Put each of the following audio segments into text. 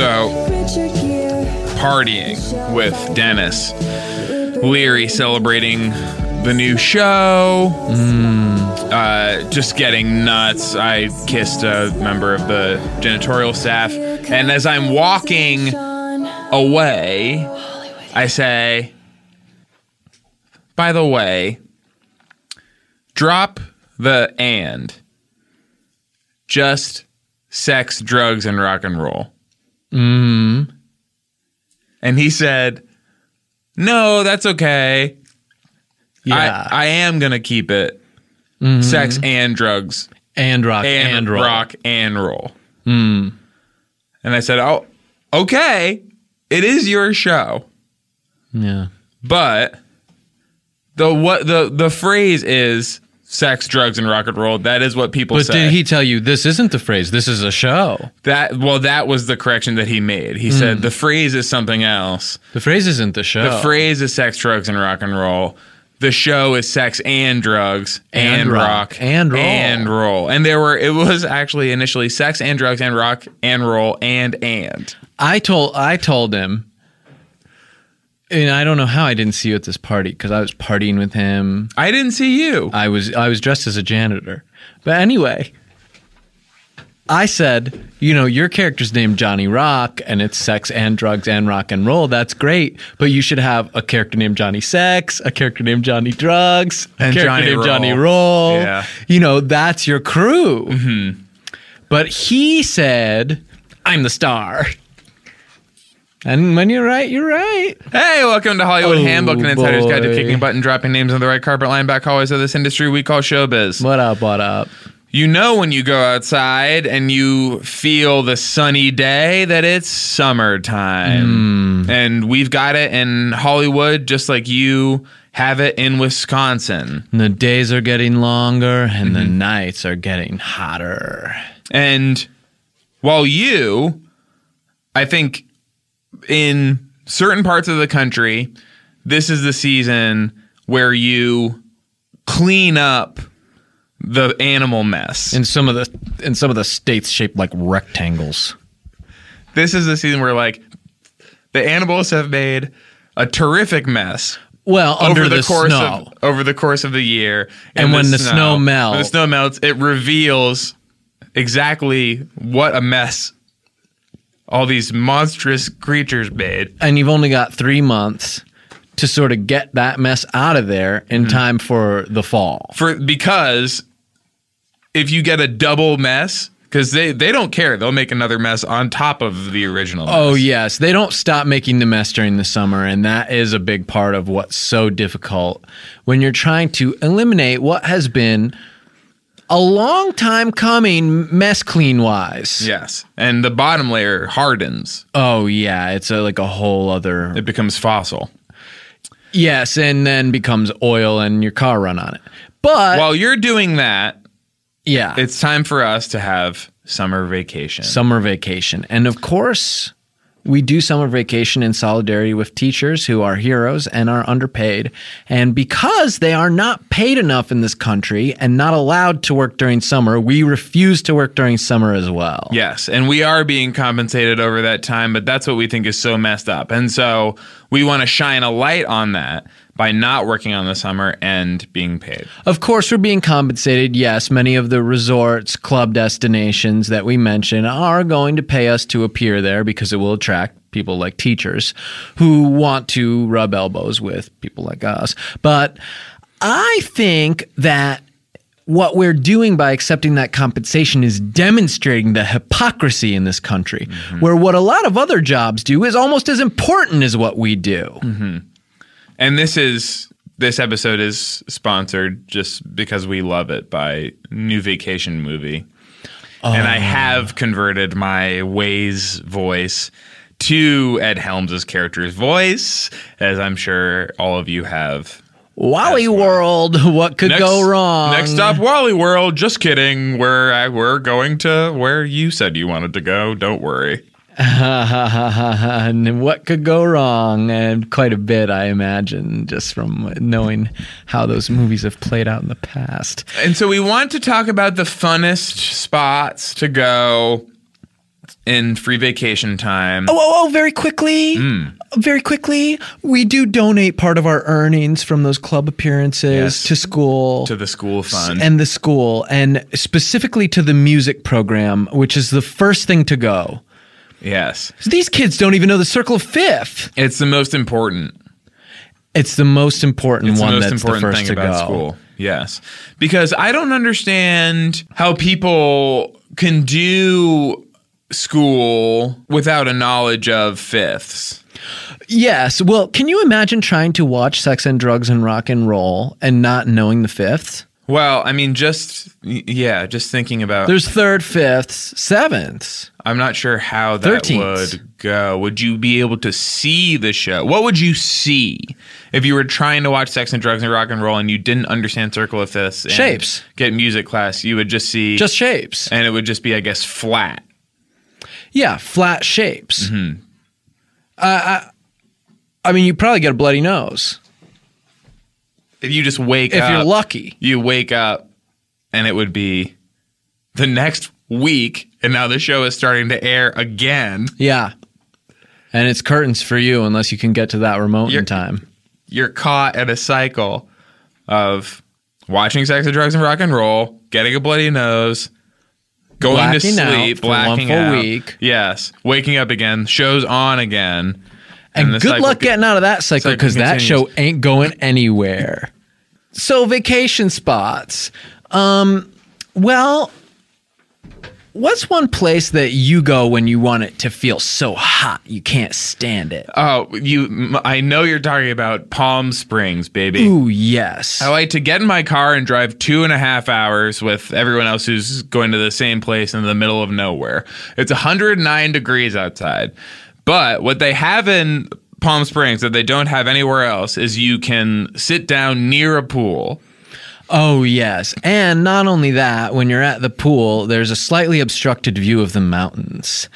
So, partying with Denis Leary celebrating the new show. Uh, just getting nuts. I kissed a member of the janitorial staff. And as I'm walking away, I say, by the way, drop the and. Just sex, drugs, and rock and roll. Mm. And he said, no, that's okay. Yeah. I, I am going to keep it sex and drugs and rock and, and, roll. rock and roll. Mm. And I said, oh, okay. It is your show. Yeah. But the what the the phrase is sex, drugs, and rock and roll. That is what people But say. did he tell you this isn't the phrase? This is a show. that well, that was the correction that he made. He Hmm. said the phrase is something else. The phrase isn't the show. The phrase is sex, drugs, and rock and roll. The show is sex and drugs and, And rock, rock and roll. and roll. And there were it was actually initially sex and drugs and rock and roll and and. I told I told him, and I don't know how I didn't see you at this party because I was partying with him. I didn't see you. I was I was dressed as a janitor, but anyway, I said, you know, your character's named Johnny Rock, and it's sex and drugs and rock and roll. That's great, but you should have a character named Johnny Sex, a character named Johnny Drugs, a And character Johnny named Roll. Johnny Roll. Yeah. You know, that's your crew. Mm-hmm. But he said, "I'm the star." And when you're right, you're right. Hey, welcome to Hollywood Oh, Handbook and Insider's Guide to. Kicking Butt and Dropping Names on the Right Carpet Line back hallways of this industry we call showbiz. What up? What up? You know when you go outside and you feel the sunny day that it's summertime. Hmm. And we've got it in Hollywood just like you have it in Wisconsin. And the days are getting longer, and the nights are getting hotter. And while you, I think in certain parts of the country, this is the season where you clean up the animal mess. in some of the in some of the states shaped like rectangles. this is the season where like the animals have made a terrific mess Well, under over the, the, course snow. of over the course of the year. And when the snow melts- when the snow melts, it reveals exactly what a mess all these monstrous creatures made. and you've only got three months to sort of get that mess out of there in Mm-hmm. time for the fall. For because if you get a double mess, because they they don't care, they'll make another mess on top of the original. Oh yes, they don't stop making the mess during the summer, and that is a big part of what's so difficult when you're trying to eliminate what has been a long time coming mess clean wise. Yes, and the bottom layer hardens; Oh yeah, it's a, like a whole other it becomes fossil. yes, and then becomes oil and your car run on it. But While you're doing that, yeah, it's time for us to have summer vacation. summer vacation. And of course, we do summer vacation in solidarity with teachers who are heroes and are underpaid. And because they are not paid enough in this country and not allowed to work during summer, we refuse to work during summer as well. Yes, and we are being compensated over that time, but that's what we think is so messed up. And so we want to shine a light on that by not working on the summer and being paid. Of course, we're being compensated. Yes, many of the resorts, club destinations that we mentioned are going to pay us to appear there because it will attract people like teachers who want to rub elbows with people like us. But I think that what we're doing by accepting that compensation is demonstrating the hypocrisy in this country, mm-hmm. where what a lot of other jobs do is almost as important as what we do. Mm-hmm. And this is this episode is sponsored just because we love it by New Vacation Movie. And I oh. have converted my Waze voice to Ed Helms' character's voice, as I'm sure all of you have. Wally World, what could go wrong? Next up, Wally World. Just kidding. We're we're going to where you said you wanted to go. Don't worry. and what could go wrong? And quite a bit, I imagine, just from knowing how those movies have played out in the past. And so we want to talk about the funnest spots to go in free vacation time. Oh, oh, oh, very quickly. Hmm. Very quickly. We do donate part of our earnings from those club appearances Yes. to school. to the school fund. and the school, and specifically to the music program, which is the first thing to go. Yes. These kids don't even know the Circle of Fifth. It's the most important. It's the most important It's one the most that's important the first thing to about go. school. Yes. Because I don't understand how people can do school without a knowledge of fifths. Yes. Well, can you imagine trying to watch Sex and Drugs and Rock and Roll and not knowing the fifths? Well, I mean, just yeah, just thinking about. There's third, fifths, sevenths. I'm not sure how that 13th. would go. Would you be able to see the show? What would you see if you were trying to watch Sex and Drugs and Rock and Roll and you didn't understand Circle of Fifths? and Shapes. Get music class. You would just see Just shapes. and it would just be, I guess, flat. Yeah, flat shapes. Uh, I, I mean, you probably get a bloody nose If you just wake up if up, you're lucky. you wake up and it would be the next week, and now the show is starting to air again. Yeah. And it's curtains for you unless you can get to that remote You're- in time. You're caught in a cycle of watching Sex and Drugs and Rock and Roll, getting a bloody nose, going to sleep, Blacking to out sleep, blacking full out. week. Yes, waking up again, show's on again, And, the good luck getting out of that cycle cycle because that show ain't going anywhere. So vacation spots. Um, well, what's one place that you go when you want it to feel so hot you can't stand it? Oh, you! I know you're talking about Palm Springs, baby. Ooh, yes. I like to get in my car and drive two and a half hours with everyone else who's going to the same place in the middle of nowhere. It's 109 degrees outside. But what they have in Palm Springs that they don't have anywhere else is you can sit down near a pool. Oh, yes. And not only that, when you're at the pool, there's a slightly obstructed view of the mountains.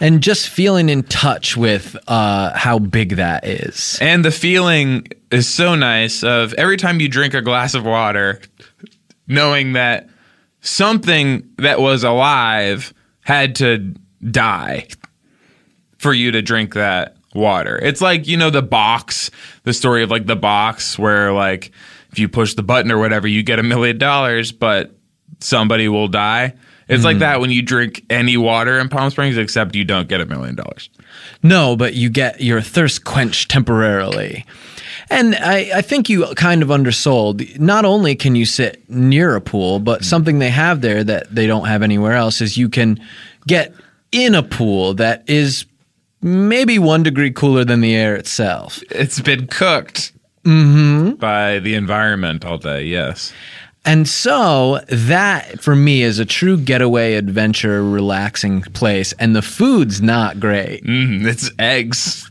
And just feeling in touch with uh, how big that is. And the feeling is so nice of every time you drink a glass of water, knowing that something that was alive had to die for you to drink that water. It's like, you know, the box, the story of like the box where like if you push the button or whatever, you get a million dollars, but somebody will die. It's like mm-hmm. that when you drink any water in Palm Springs, except you don't get a million dollars. No, but you get your thirst quenched temporarily. And I, I think you kind of undersold. Not only can you sit near a pool, but mm. something they have there that they don't have anywhere else is you can get in a pool that is maybe one degree cooler than the air itself. It's been cooked mm-hmm. by the environment all day. Yes. And so that for me is a true getaway adventure relaxing place and the food's not great. Mm, it's eggs.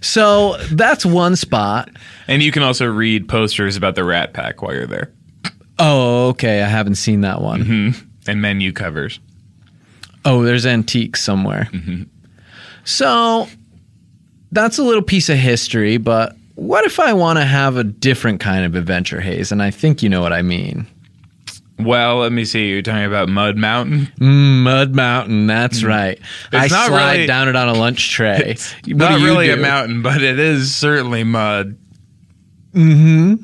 So that's one spot. And you can also read posters about the Rat Pack while you're there Oh, okay, I haven't seen that one. Mm-hmm. and menu covers. Oh, there's antiques somewhere. So that's a little piece of history, but what if I want to have a different kind of adventure haze? And I think you know what I mean. Well, let me see. You're talking about Mud Mountain. Mm, Mud Mountain, that's right. I not slide really- down it on a lunch tray. It's What not do really a mountain, but it is certainly mud. Hmm.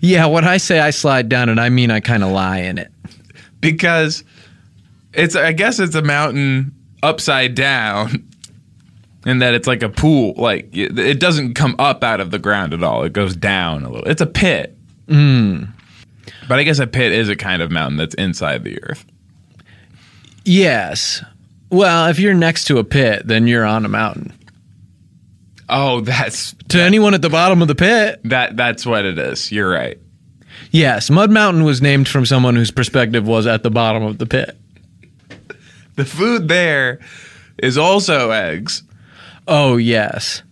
Yeah, when I say I slide down it, I mean I kind of lie in it. because it's I guess it's a mountain upside down and that it's like a pool like it doesn't come up out of the ground at all. It goes down a little. It's a pit. Hmm. But I guess a pit is a kind of mountain that's inside the earth. Yes. Well, if you're next to a pit, then you're on a mountain. oh that's To anyone at the bottom of the pit, that that's what it is. You're right. Yes, Mud Mountain was named from someone whose perspective was at the bottom of the pit. the food there is also eggs Oh, yes.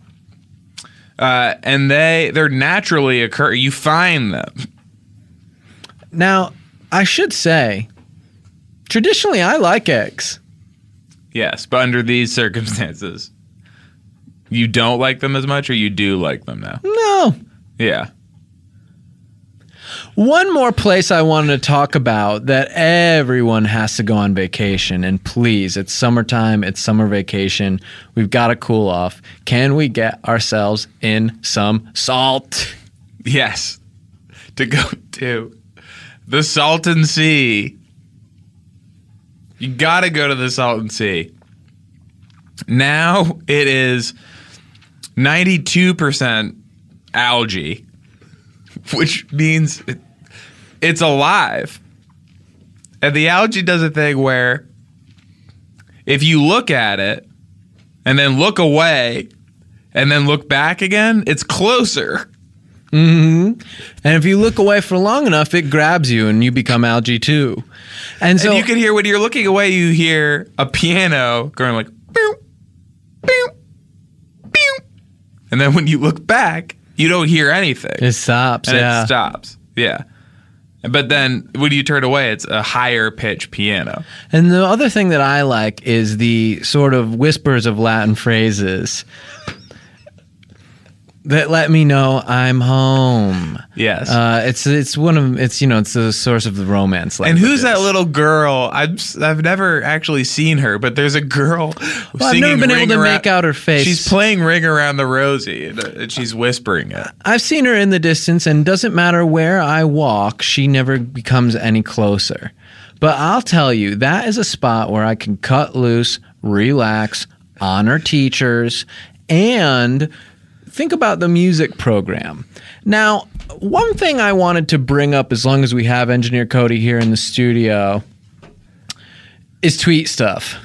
uh, and they they're naturally occur you find them Now, I should say, traditionally, I like eggs. Yes, but under these circumstances, you don't like them as much, or you do like them now? No. Yeah. One more place I wanted to talk about that everyone has to go on vacation. And please, it's summertime, it's summer vacation. We've got to cool off. Can we get ourselves in some salt? Yes. To go to the Salton Sea. You got to go to the Salton Sea. Now it is 92% algae, which means it's alive. And the algae does a thing where if you look at it and then look away and then look back again, it's closer. Mm-hmm. And if you look away for long enough, it grabs you and you become algae too. And so and you can hear when you're looking away, you hear a piano going like, boom, boom, boom. and then when you look back, you don't hear anything, it stops. and yeah. it stops. Yeah, but then when you turn away, it's a higher pitch piano. And the other thing that I like is the sort of whispers of Latin phrases that let me know I'm home. Yes. Uh, it's it's one of it's you know it's the source of the romance. and who's that little girl? I've I've never actually seen her, but there's a girl. Well, I've never been able to Around- make out her face. She's playing "Ring Around the Rosie" and, and she's whispering it. I've seen her in the distance, and doesn't matter where I walk, she never becomes any closer. But I'll tell you, that is a spot where I can cut loose, relax, honor teachers, and think about the music program. Now, one thing I wanted to bring up, as long as we have Engineer Cody here in the studio, is tweet stuff.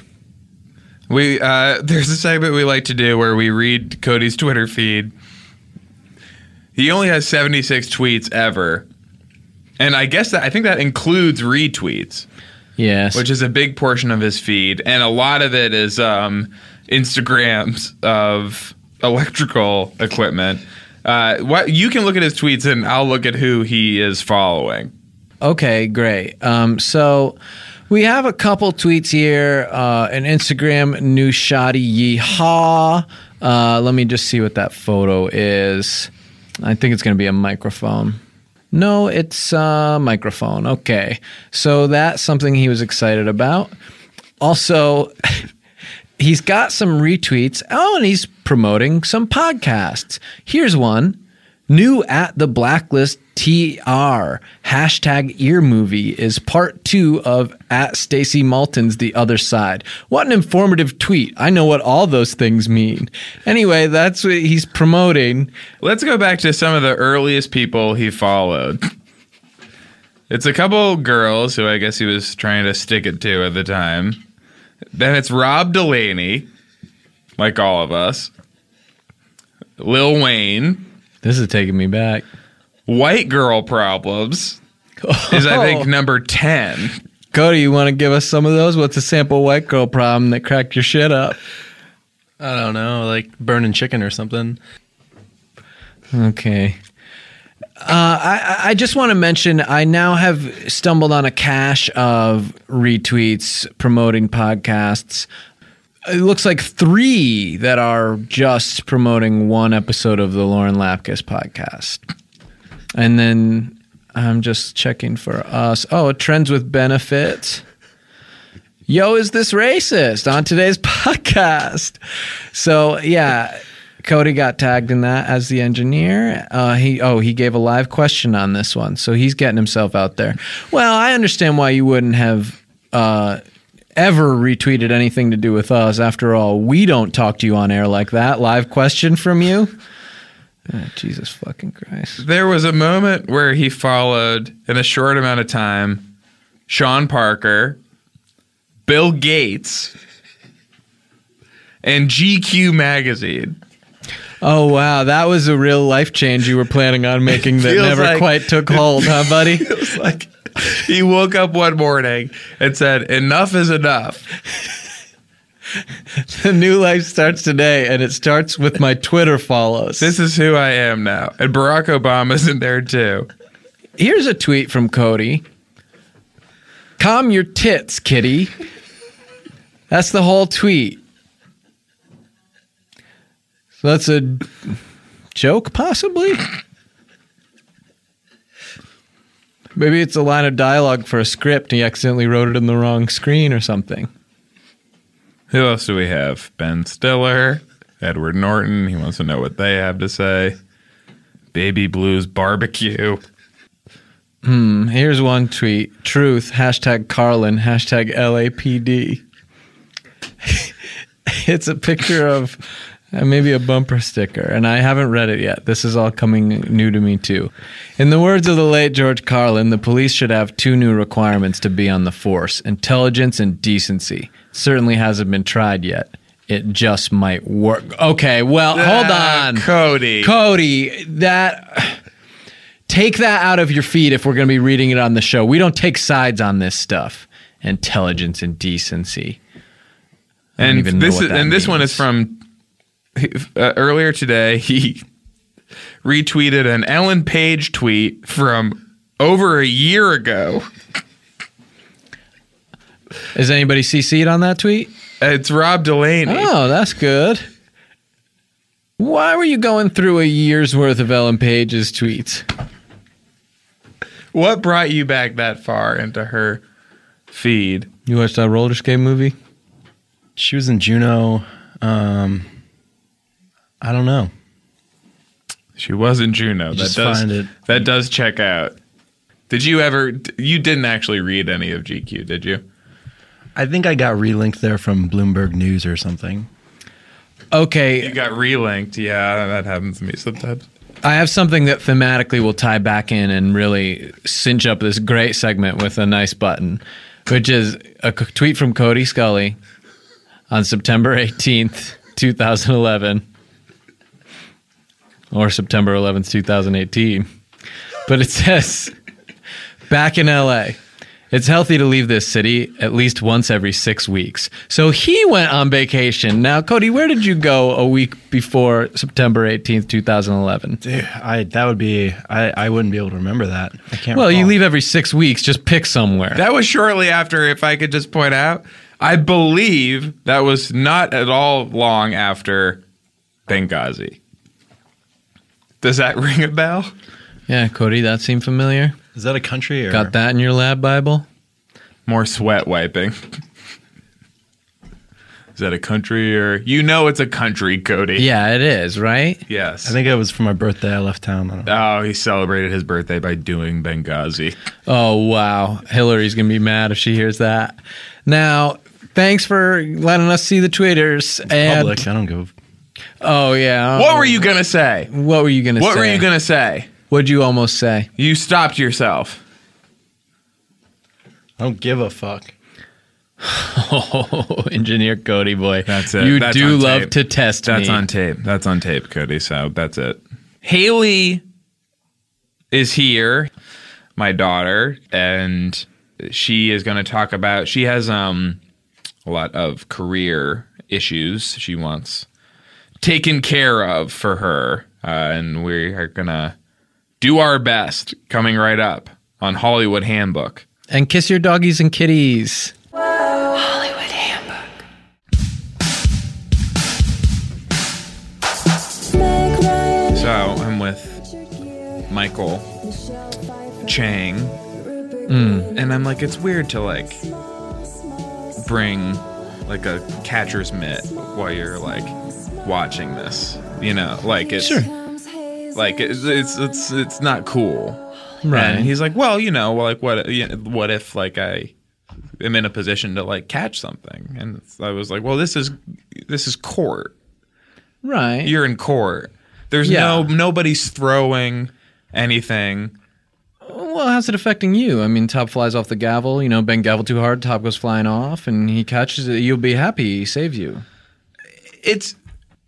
We uh, there's a segment we like to do where we read Cody's Twitter feed. He only has 76 tweets ever, and I guess that I think that includes retweets, Yes. which is a big portion of his feed, and a lot of it is um, Instagrams of electrical equipment. Uh, what you can look at his tweets, and I'll look at who he is following. Okay, great. Um, so we have a couple tweets here. Uh, an Instagram new shoddy yeehaw. Uh, let me just see what that photo is. I think it's going to be a microphone. No, it's a microphone. Okay. So that's something he was excited about. Also, he's got some retweets. Oh, and he's promoting some podcasts. Here's one. New at the blacklist TR hashtag ear movie is part two of at Stacy Malton's The Other Side. What an informative tweet. I know what all those things mean. Anyway, that's what he's promoting. Let's go back to some of the earliest people he followed. It's a couple girls who I guess he was trying to stick it to at the time. Then it's Rob Delaney, like all of us. Lil Wayne, This is taking me back. White Girl Problems is I think oh. number 10. Cody, you want to give us some of those? What's a sample white girl problem that cracked your shit up? I don't know, like burning chicken or something. Okay. Uh, I, I just want to mention I now have stumbled on a cache of retweets promoting podcasts. It looks like three that are just promoting one episode of the Lauren Lapkus podcast. And then I'm just checking for us. Oh, Trends with Benefits. Yo, is this racist on today's podcast? So, yeah, Cody got tagged in that as the engineer. Uh, he oh he gave a live question on this one, so he's getting himself out there. Well, I understand why you wouldn't have uh, ever retweeted anything to do with us. After all, we don't talk to you on air like that. Live question from you. Ah, Jesus fucking Christ! There was a moment where he followed in a short amount of time Sean Parker, Bill Gates, and GQ magazine. Oh wow, that was a real life change you were planning on making that never like- quite took hold, huh, buddy? It was like he woke up one morning and said, "Enough is enough." the new life starts today, and it starts with my Twitter follows. This is who I am now, and Barack Obama's in there too. Here's a tweet from Cody. Calm your tits, kitty. That's the whole tweet. So that's a joke, possibly? Maybe it's a line of dialogue for a script. He accidentally wrote it in the wrong screen or something. Who else do we have? Ben Stiller, Edward Norton. He wants to know what they have to say. Baby Blues Barbecue. Hmm, here's one tweet. Truth. Hashtag Carlin. Hashtag LAPD. it's a picture of maybe a bumper sticker, and I haven't read it yet. This is all coming new to me, too. In the words of the late George Carlin, the police should have two new requirements to be on the force intelligence and decency. Certainly hasn't been tried yet. It just might work. Okay, well, hold Ah, on. Cody. Cody, that take that out of your feed if we're going to be reading it on the show. We don't take sides on this stuff. Intelligence and decency. and this is and this one is from uh, earlier today. He retweeted an Ellen Page tweet from over a year ago. Is anybody CC'd on that tweet? It's Rob Delaney. Oh, that's good. Why were you going through a year's worth of Ellen Page's tweets? What brought you back that far into her feed? You watched that roller skate movie? She was in Juno. Um, I don't know. She was in Juno. That just does find it- that does check out. Did you ever? You didn't actually read any of GQ, did you? I think I got relinked there from Bloomberg News or something. Okay, You got relinked. Yeah, that happens to me sometimes. I have something that thematically will tie back in and really cinch up this great segment with a nice button, which is a c- tweet from Cody Scully on September 18th, 2011, or September 11th, 2018. But it says, back in LA. It's healthy to leave this city at least once every six weeks. So he went on vacation. Now, Cody, where did you go a week before September 18th, 2011? Dude, I that would be I, I wouldn't be able to remember that. I can't. Well, you leave every six weeks. Just pick somewhere. That was shortly after, if I could just point out, I believe that was not at all long after Benghazi. Does that ring a bell? yeah, Cody, that seemed familiar. Is that a country or Got that in your lab Bible? More sweat wiping. Is that a country or you know it's a country, Cody? Yeah, it is, right? Yes. I think it was for my birthday. I left town. I don't know. Oh, he celebrated his birthday by doing Benghazi. Oh, wow. Hillary's going to be mad if she hears that. Now, thanks for letting us see the tweeters. And, Public. I don't give. Oh, yeah. What were you gonna say? What were you going to say? What were you gonna say? What'd you almost say? You stopped yourself. I don't give a fuck. Oh, engineer Cody boy. That's it. You That's do on love tape. to test That's me. on tape. That's on tape, Cody. So that's it. Haley is here, my daughter, and she is going to talk about. She has um a lot of career issues she wants taken care of for her, uh, and we are gonna do our best. Coming right up on Hollywood Handbook. And kiss your doggies and kitties. Hollywood Handbook. So I'm with Michael Chang, and I'm like, it's weird to like bring like a catcher's mitt while you're like watching this. You know, like it's Sure. like it's it's it's it's not cool. Right. And he's like, well, you know, like what you know, what if like I am in a position to like catch something? And I was like, well, this is this is court right. you're in court. There's Yeah. no nobody's throwing anything. Well, how's it affecting you? I mean, Top flies off the gavel. You know, bang gavel too hard, Top goes flying off, and he catches it. You'll be happy he saves you. It's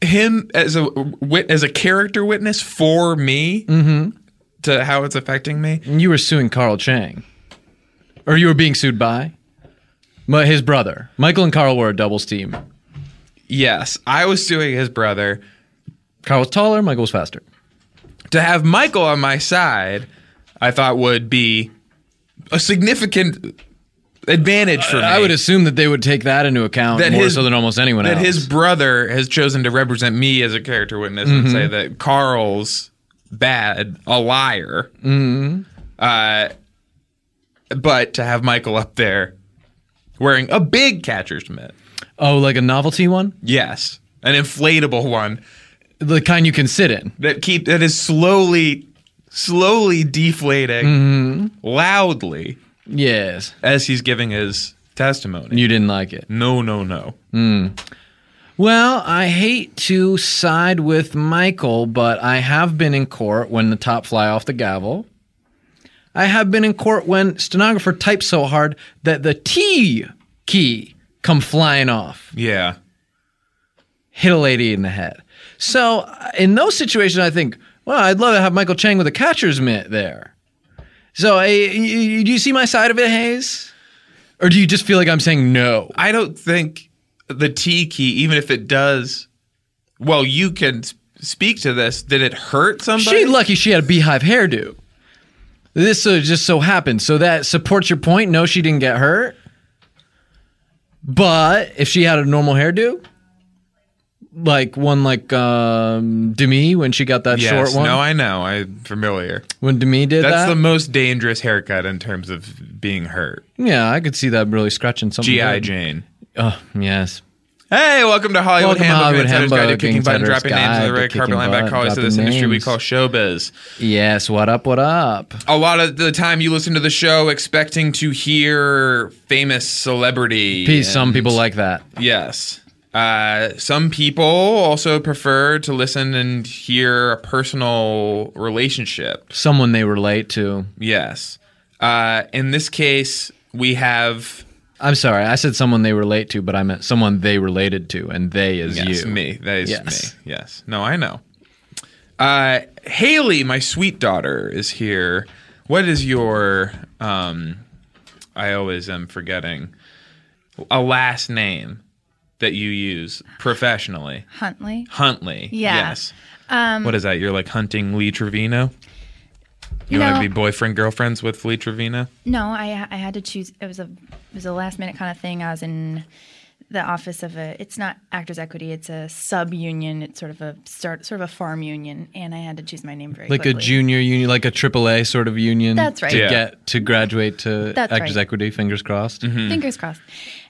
him as a wit as a character witness for me Mm-hmm. to how it's affecting me. And you were suing Carl Chang, or you were being sued by, but his brother. Michael and Carl were a doubles team. Yes, I was suing his brother Carl was taller. Michael was faster. to have Michael on my side. I thought would be a significant advantage for me. I would assume that they would take that into account That more his- so than almost anyone that else. his brother has chosen to represent me as a character witness and say mm-hmm. that Carl's bad, a liar. Mm-hmm. Uh, but to have Michael up there wearing a big catcher's mitt. Oh, like a novelty one, Yes, an inflatable one the kind you can sit in. that keep that is slowly, slowly deflating mm-hmm. loudly Yes, as he's giving his testimony. you didn't like it. no, no, no. Hmm. Well, I hate to side with Michael, but I have been in court when the top fly off the gavel. I have been in court when stenographer types so hard that the T key come flying off. Yeah, hit a lady in the head. So in those situations, I think, well, I'd love to have Michael Chang with a catcher's mitt there. So y- y- do you see my side of it, Hayes? Or do you just feel like I'm saying no? I don't think the T key, even if it does, well, you can speak to this. Did it hurt somebody? She lucky she had a beehive hairdo. This uh, just so happened. So that supports your point. No, she didn't get hurt. But if she had a normal hairdo, like one like um, Demi when she got that yes, short one, no, I know. I'm familiar. when Demi did That's that, the most dangerous haircut in terms of being hurt. yeah, I could see that really scratching something. GI. Jane. Oh yes. Hey, welcome to Hollywood Welcome to Handbook. Hollywood to Handbook, kicking butt and dropping names in the red carpet line back colleagues of this dropping industry we names. call showbiz. Yes. What up? What up? A lot of the time you listen to the show expecting to hear famous celebrity. Peace. Some people like that. Yes. Uh, some people also prefer to listen and hear a personal relationship. Someone they relate to. Yes. Uh, in this case, we have I'm sorry. I said someone they relate to, but I meant someone they related to, and they is yes, you. me. That is Yes. me. Yes. No, I know. Uh, Haley, my sweet daughter, is here. What is your? Um, I always am forgetting a last name that you use professionally. Huntley. Huntley. Yeah. Yes. what is that? You're like hunting Lee Trevino. You want to be boyfriend girlfriends with Lee Trevino? No, I I had to choose. It was a it was a last minute kind of thing. I was in the office of a. It's not Actors Equity. It's a sub union. It's sort of a start sort of a farm union, and I had to choose my name very Like a junior union, like a AAA sort of union. That's right. To Yeah. get to graduate to That's Actors right. Equity. Fingers crossed. Mm-hmm. Fingers crossed.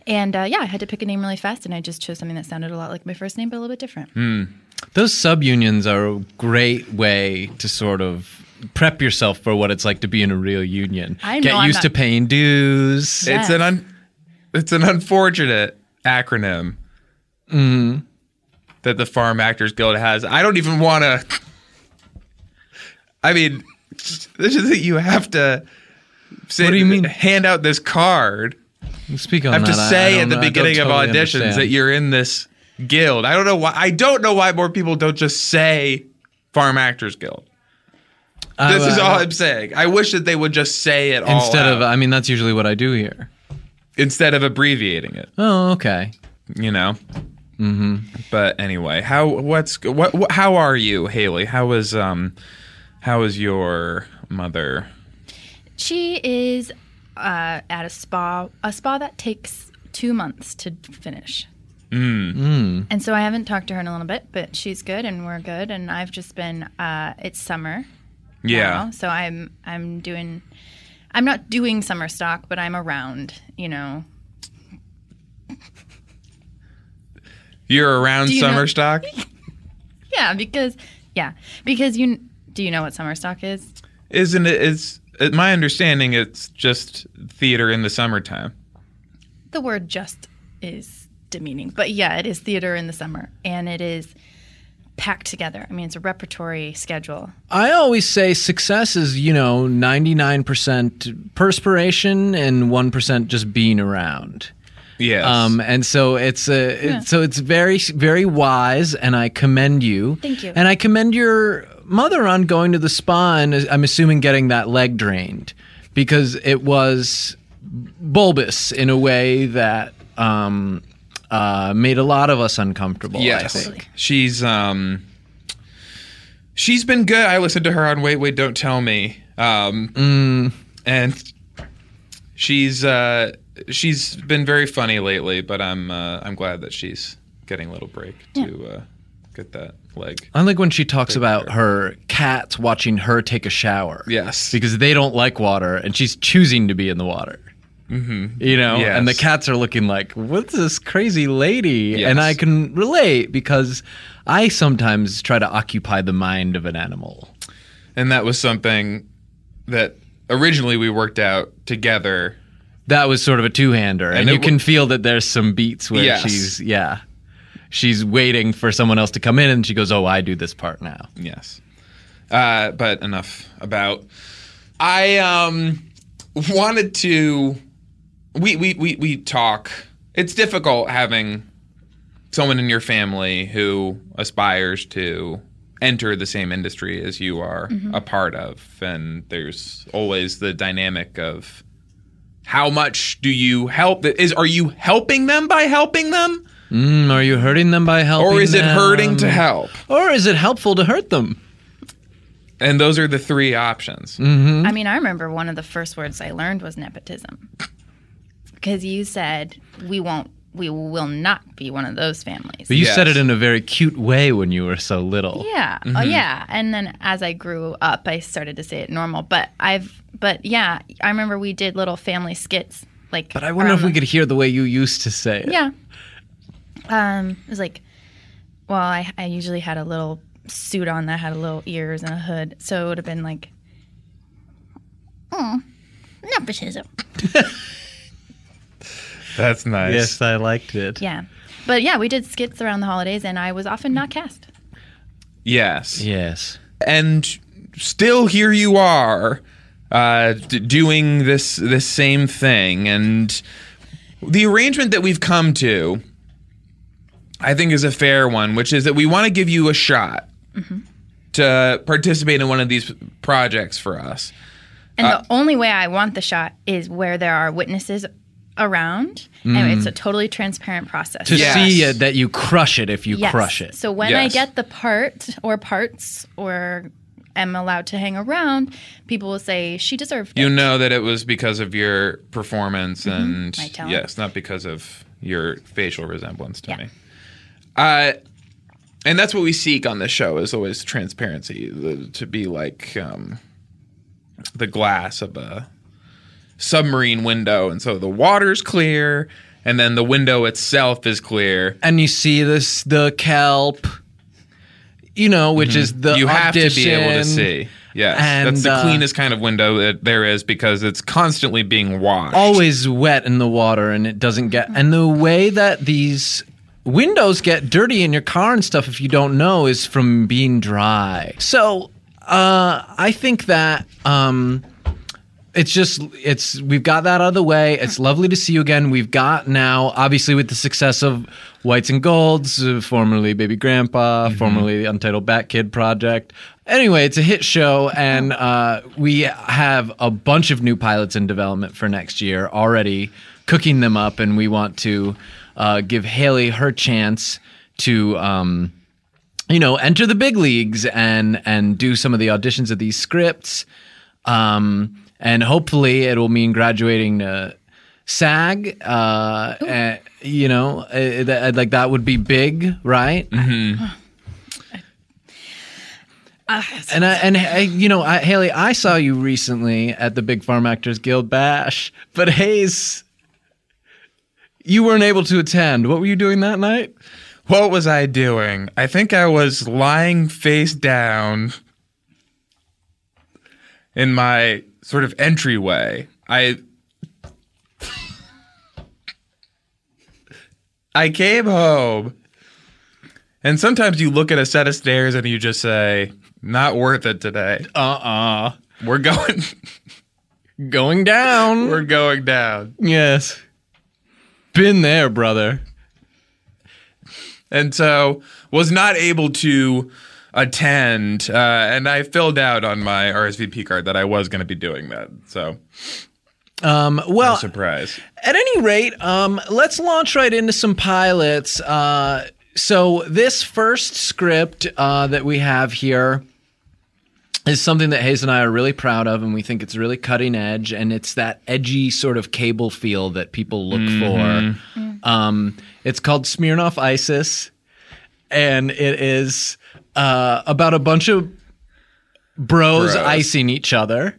And uh, yeah, I had to pick a name really fast, and I just chose something that sounded a lot like my first name, but a little bit different. Hmm. Those sub unions are a great way to sort of prep yourself for what it's like to be in a real union. I Get know I'm used not- to paying dues. Yeah. It's an un, it's an unfortunate acronym Mm-hmm. that the Farm Actors Guild has. I don't even want to. I mean, this is that you have to. Say, What do you mean? Hand out this card. Speak on I have that. to I- I say don't at the know. I don't beginning of totally auditions understand. that you're in this guild. I don't know why. I don't know why more people don't just say Farm Actors Guild. I- This is I- all I'm saying. I wish that they would just say it all Instead of, I mean, that's usually what I do here. instead of abbreviating it. Oh, okay. you know. Mm-hmm. But anyway, how what's what, what how are you, Haley? How is um how is your mother? She is uh, at a spa, a spa that takes two months to finish. Mm. And so I haven't talked to her in a little bit, but she's good and we're good. And I've just been, uh, it's summer. Yeah. now, so I'm, I'm doing, I'm not doing summer stock, but I'm around, you know. You're around Do you summer know- stock? Yeah, because, yeah, because you, do you know what summer stock is? Isn't it it's it, my understanding it's just theater in the summertime. The word just is demeaning, but yeah, it is theater in the summer and it is packed together. I mean, it's a repertory schedule. I always say success is, you know, 99% perspiration and 1% just being around. Yes. Um, and so it's a, it's, so it's very, very wise, and I commend you. Thank you. And I commend your mother on going to the spa and I'm assuming getting that leg drained because it was bulbous in a way that um, uh, made a lot of us uncomfortable. I think. She's um she's been good. I listened to her on Wait Wait Don't Tell Me. Um Mm. and she's uh she's been very funny lately, but I'm uh, I'm glad that she's getting a little break to uh look at that leg. I like when she talks about her cats watching her take a shower. Yes. Because they don't like water and she's choosing to be in the water. Mm-hmm. You know, Yes. and the cats are looking like, what's this crazy lady? Yes. And I can relate because I sometimes try to occupy the mind of an animal. And that was something that originally we worked out together. That was sort of a two hander. And, And you it can feel that there's some beats where Yes. she's, yeah, she's waiting for someone else to come in and she goes, oh, I do this part now. Yes. Uh, but enough about. I um wanted to. We we we we talk. It's difficult having someone in your family who aspires to enter the same industry as you are a part of, and there's always the dynamic of how much do you help? Is are you helping them by helping them, Mm, are you hurting them by helping or is it hurting to help? Or is it helpful to hurt them? And those are the three options. I mean, I remember one of the first words I learned was nepotism. Because you said we won't, we will not be one of those families. But you Yes. said it in a very cute way when you were so little. Yeah. Oh, yeah. And then as I grew up, I started to say it normal. But I've, but yeah, I remember we did little family skits. Like, But I wonder if we the- could hear the way you used to say it. Yeah. Um, it was like, well, I, I usually had a little suit on that had a little ears and a hood, so it would have been like, oh, nepotism. That's nice. Yes, I liked it. Yeah, but yeah, we did skits around the holidays, and I was often not cast. Yes. Yes. And still here you are uh, d- doing this this same thing and the arrangement that we've come to I think is a fair one, which is that we want to give you a shot to participate in one of these projects for us. And Uh, the only way I want the shot is where there are witnesses around, and it's a totally transparent process. To Yes. see uh, that you crush it if you Yes. crush it. So when I get the part or parts or am allowed to hang around, people will say she deserved it. You know that it was because of your performance and My talent. yes, not because of your facial resemblance to Yeah. me. Uh, and that's what we seek on this show is always transparency, the, to be like um, the glass of a submarine window, and so the water's clear, and then the window itself is clear. and you see this the kelp, you know, which is the Mm-hmm. you have to be able to see. Yes, And, that's the uh, cleanest kind of window that there is because it's constantly being washed. always wet in the water and it doesn't get and the way that these windows get dirty in your car and stuff if you don't know is from being dry. So uh i think that um it's just it's we've got that out of the way. It's lovely to see you again. We've got now obviously with the success of whites and golds uh, formerly baby grandpa formerly the untitled bat kid project. Anyway it's a hit show and uh, we have a bunch of new pilots in development for next year already cooking them up and we want to uh, give haley her chance to um, you know enter the big leagues and and do some of the auditions of these scripts um, and hopefully it'll mean graduating to SAG. Uh, and, you know, uh, that, like that would be big, right? And I, and I, you know, I, Haley, I saw you recently at the Big Farm Actors Guild Bash, but Hayes, you weren't able to attend. What were you doing that night? What was I doing? I think I was lying face down in my sort of entryway. I I came home. And sometimes you look at a set of stairs and you just say, not worth it today. Uh-uh. We're going Going down. we're going down. yes. Been there, brother. and so was not able to attend. Uh, and I filled out on my RSVP card that I was going to be doing that. So Um, well, no surprise. At any rate, um, let's launch right into some pilots. Uh, so this first script uh, that we have here is something that Hayes and I are really proud of, and we think it's really cutting edge, and it's that edgy sort of cable feel that people look for. Um, it's called Smirnoff Isis. and it is uh, about a bunch of bros, Bros. icing each other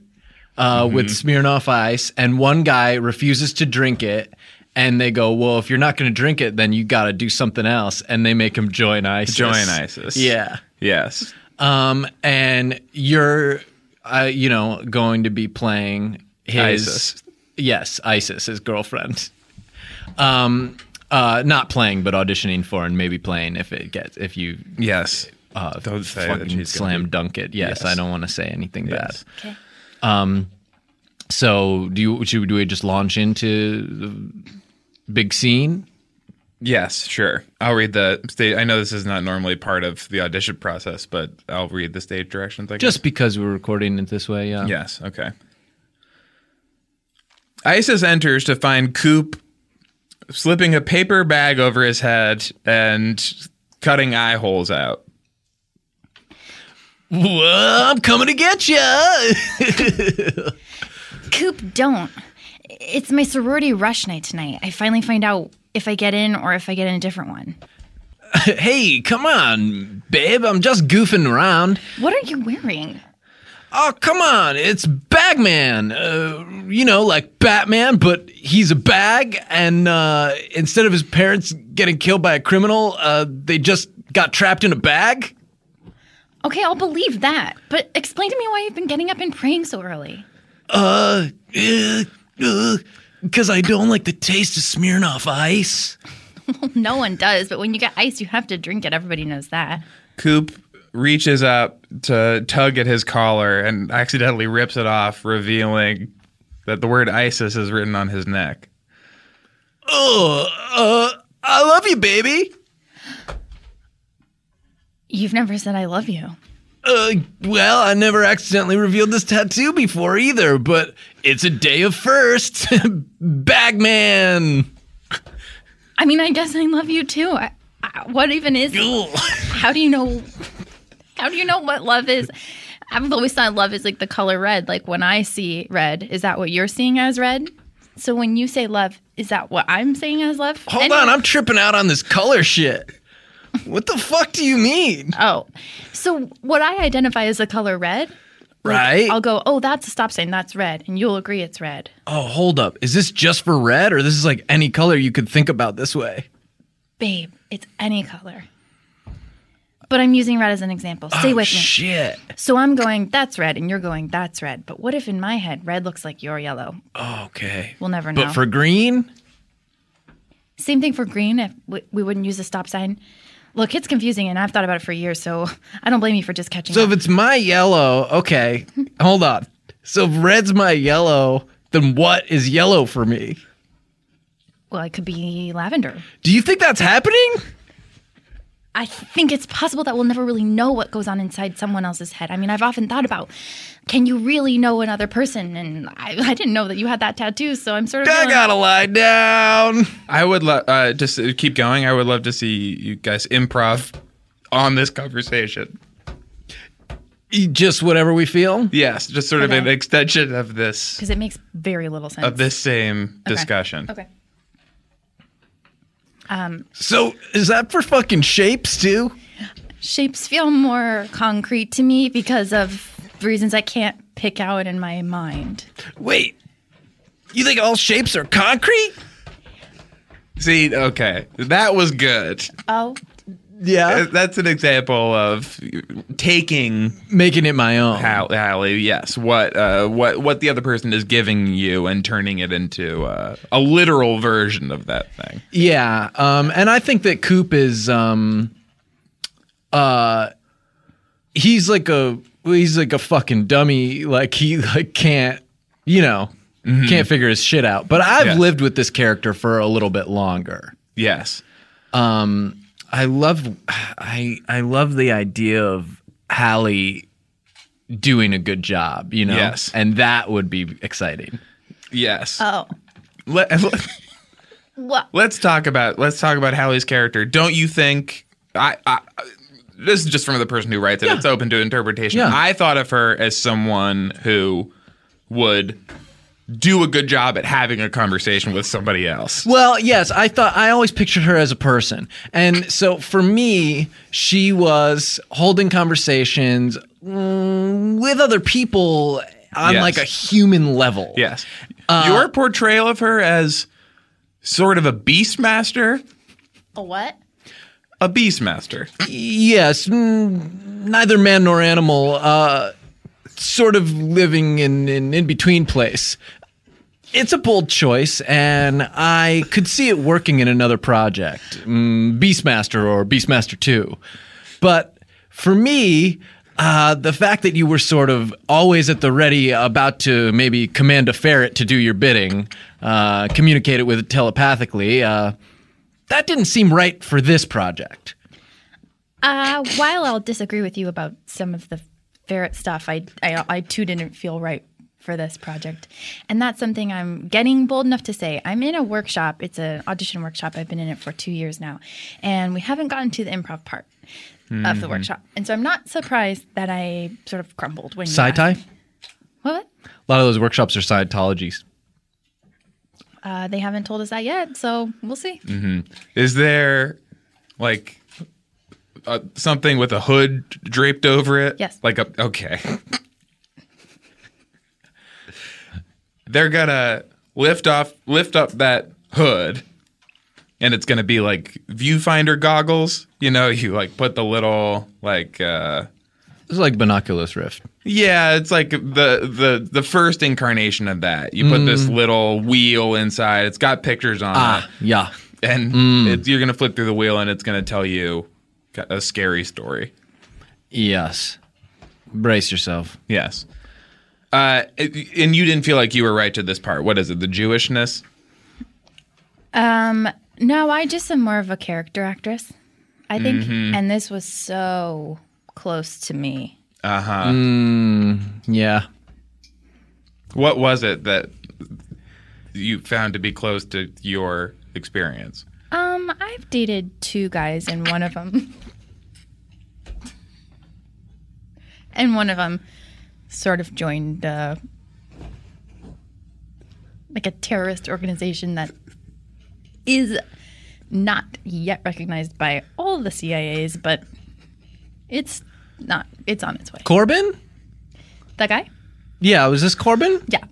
uh, with Smirnoff Ice, and one guy refuses to drink it. And they go, well, if you're not going to drink it, then you got to do something else. And they make him join ISIS. Join ISIS. Yeah. Yes. Um, and you're, uh, you know, going to be playing his ISIS. yes, ISIS, his girlfriend. Um, uh, not playing, but auditioning for, and maybe playing if it gets if you Yes. uh, Don't say that she's gonna slam be- dunk it. Yes, Yes. I don't want to say anything Yes. Okay. bad. So do you should do we just launch into the big scene? Yes, sure. I'll read the stage. I know this is not normally part of the audition process, but I'll read the stage directions. I guess. Just because we're recording it this way, yeah. Yes, okay. Isis enters to find Coop slipping a paper bag over his head and cutting eye holes out. Well, I'm coming to get you. Coop, don't. It's my sorority rush night tonight. I finally find out if I get in or if I get in a different one. hey, come on, babe. I'm just goofing around. What are you wearing? Oh, come on. It's Bagman. Uh, you know, like Batman, but he's a bag. And uh, instead of his parents getting killed by a criminal, uh, they just got trapped in a bag. Okay, I'll believe that. But explain to me why you've been getting up and praying so early. Uh, because I don't like the taste of Smirnoff ice. No one does, but when you get ice, you have to drink it. Everybody knows that. Coop reaches up to tug at his collar and accidentally rips it off, revealing that the word ISIS is written on his neck. Oh, uh, I love you, baby. You've never said I love you. Uh, well, I never accidentally revealed this tattoo before either, but it's a day of first. Bagman. I mean, I guess I love you too. I, I, what even is? How do you know? How do you know what love is? I've always thought love is like the color red. Like when I see red, is that what you're seeing as red? So when you say love, is that what I'm saying as love? Hold Anyway- on, I'm tripping out on this color shit. What the fuck do you mean? Oh, so what I identify as the color red, like, Right? I'll go, oh, that's a stop sign. That's red, and you'll agree it's red. Oh, hold up. Is this just for red, or this is like any color you could think about this way? Babe, it's any color. But I'm using red as an example. Stay oh, with me. shit. So I'm going, that's red, and you're going, that's red. But what if in my head, red looks like you're yellow? Okay. We'll never know. But for green, Same thing for green. If we, we wouldn't use a stop sign. Look, it's confusing, and I've thought about it for years, so I don't blame you for just catching so up. if it's my yellow, okay. hold on. So if red's my yellow, then what is yellow for me? well, it could be lavender. Do you think that's happening? I think it's possible that we'll never really know what goes on inside someone else's head. I mean, I've often thought about, can you really know another person? And I, I didn't know that you had that tattoo, so I'm sort of. I feeling- gotta lie down. I would love uh, just keep going. I would love to see you guys improv on this conversation. Just whatever we feel. Yes, just sort of an extension of this because it makes very little sense. of this same Okay. discussion. Okay. Um, so is that for fucking shapes too? Shapes feel more concrete to me because of reasons I can't pick out in my mind. Wait, you think all shapes are concrete? See, okay, that was good. Oh, Yeah, That's an example of taking making it my own. Hallie, yes, what uh, what what the other person is giving you and turning it into uh, a literal version of that thing. Yeah, um, and I think that Coop is, um, uh, he's like a he's like a fucking dummy. Like he like can't, you know, can't figure his shit out. But I've Yes. lived with this character for a little bit longer. Yes, Um, I love I I love the idea of Hallie doing a good job. You know, Yes. and that would be exciting. yes. oh. Let, What? let's talk about let's talk about Hallie's character. Don't you think? I, I this is just from the person who writes it. It's open to interpretation. Yeah. I thought of her as someone who would do a good job at having a conversation with somebody else. Well, yes, I thought I always pictured her as a person. And so for me, she was holding conversations mm, with other people on Yes. like a human level. Yes. Your portrayal of her as sort of a beastmaster, A what? a beastmaster. Yes, mm, neither man nor animal, uh, sort of living in in in between place. It's a bold choice, and I could see it working in another project, mm, Beastmaster or Beastmaster Two. But for me, uh, the fact that you were sort of always at the ready, about to maybe command a ferret to do your bidding, uh, communicate it with it telepathically, uh, that didn't seem right for this project. Uh, while I'll disagree with you about some of the ferret stuff, I, I, I too didn't feel right for this project. And that's something I'm getting bold enough to say. I'm in a workshop. It's an audition workshop. I've been in it for two years now. And we haven't gotten to the improv part of the workshop. And so I'm not surprised that I sort of crumbled when you Sci-tie? What? A lot of those workshops are Scientologies. Uh, they haven't told us that yet, so we'll see. Is there like uh, something with a hood draped over it? Yes. Like a okay. They're gonna lift off, lift up that hood, and it's gonna be like viewfinder goggles. You know, you like put the little like. uh It's like binoculars Rift. Yeah, it's like the the the first incarnation of that. You put this little wheel inside. It's got pictures on it. Ah, yeah. and it, you're gonna flip through the wheel and it's gonna tell you a scary story. Yes. Brace yourself. Yes. Uh, and you didn't feel like you were right to this part. What is it? The Jewishness? Um, no, I just am more of a character actress. I think, and this was so close to me. Uh huh. Yeah. What was it that you found to be close to your experience? Um, I've dated two guys, and one of them, and one of them, sort of joined uh, like a terrorist organization that is not yet recognized by all the CIA's, but it's not. It's on its way. Corbin? That guy? Yeah, was this Corbin? Yeah,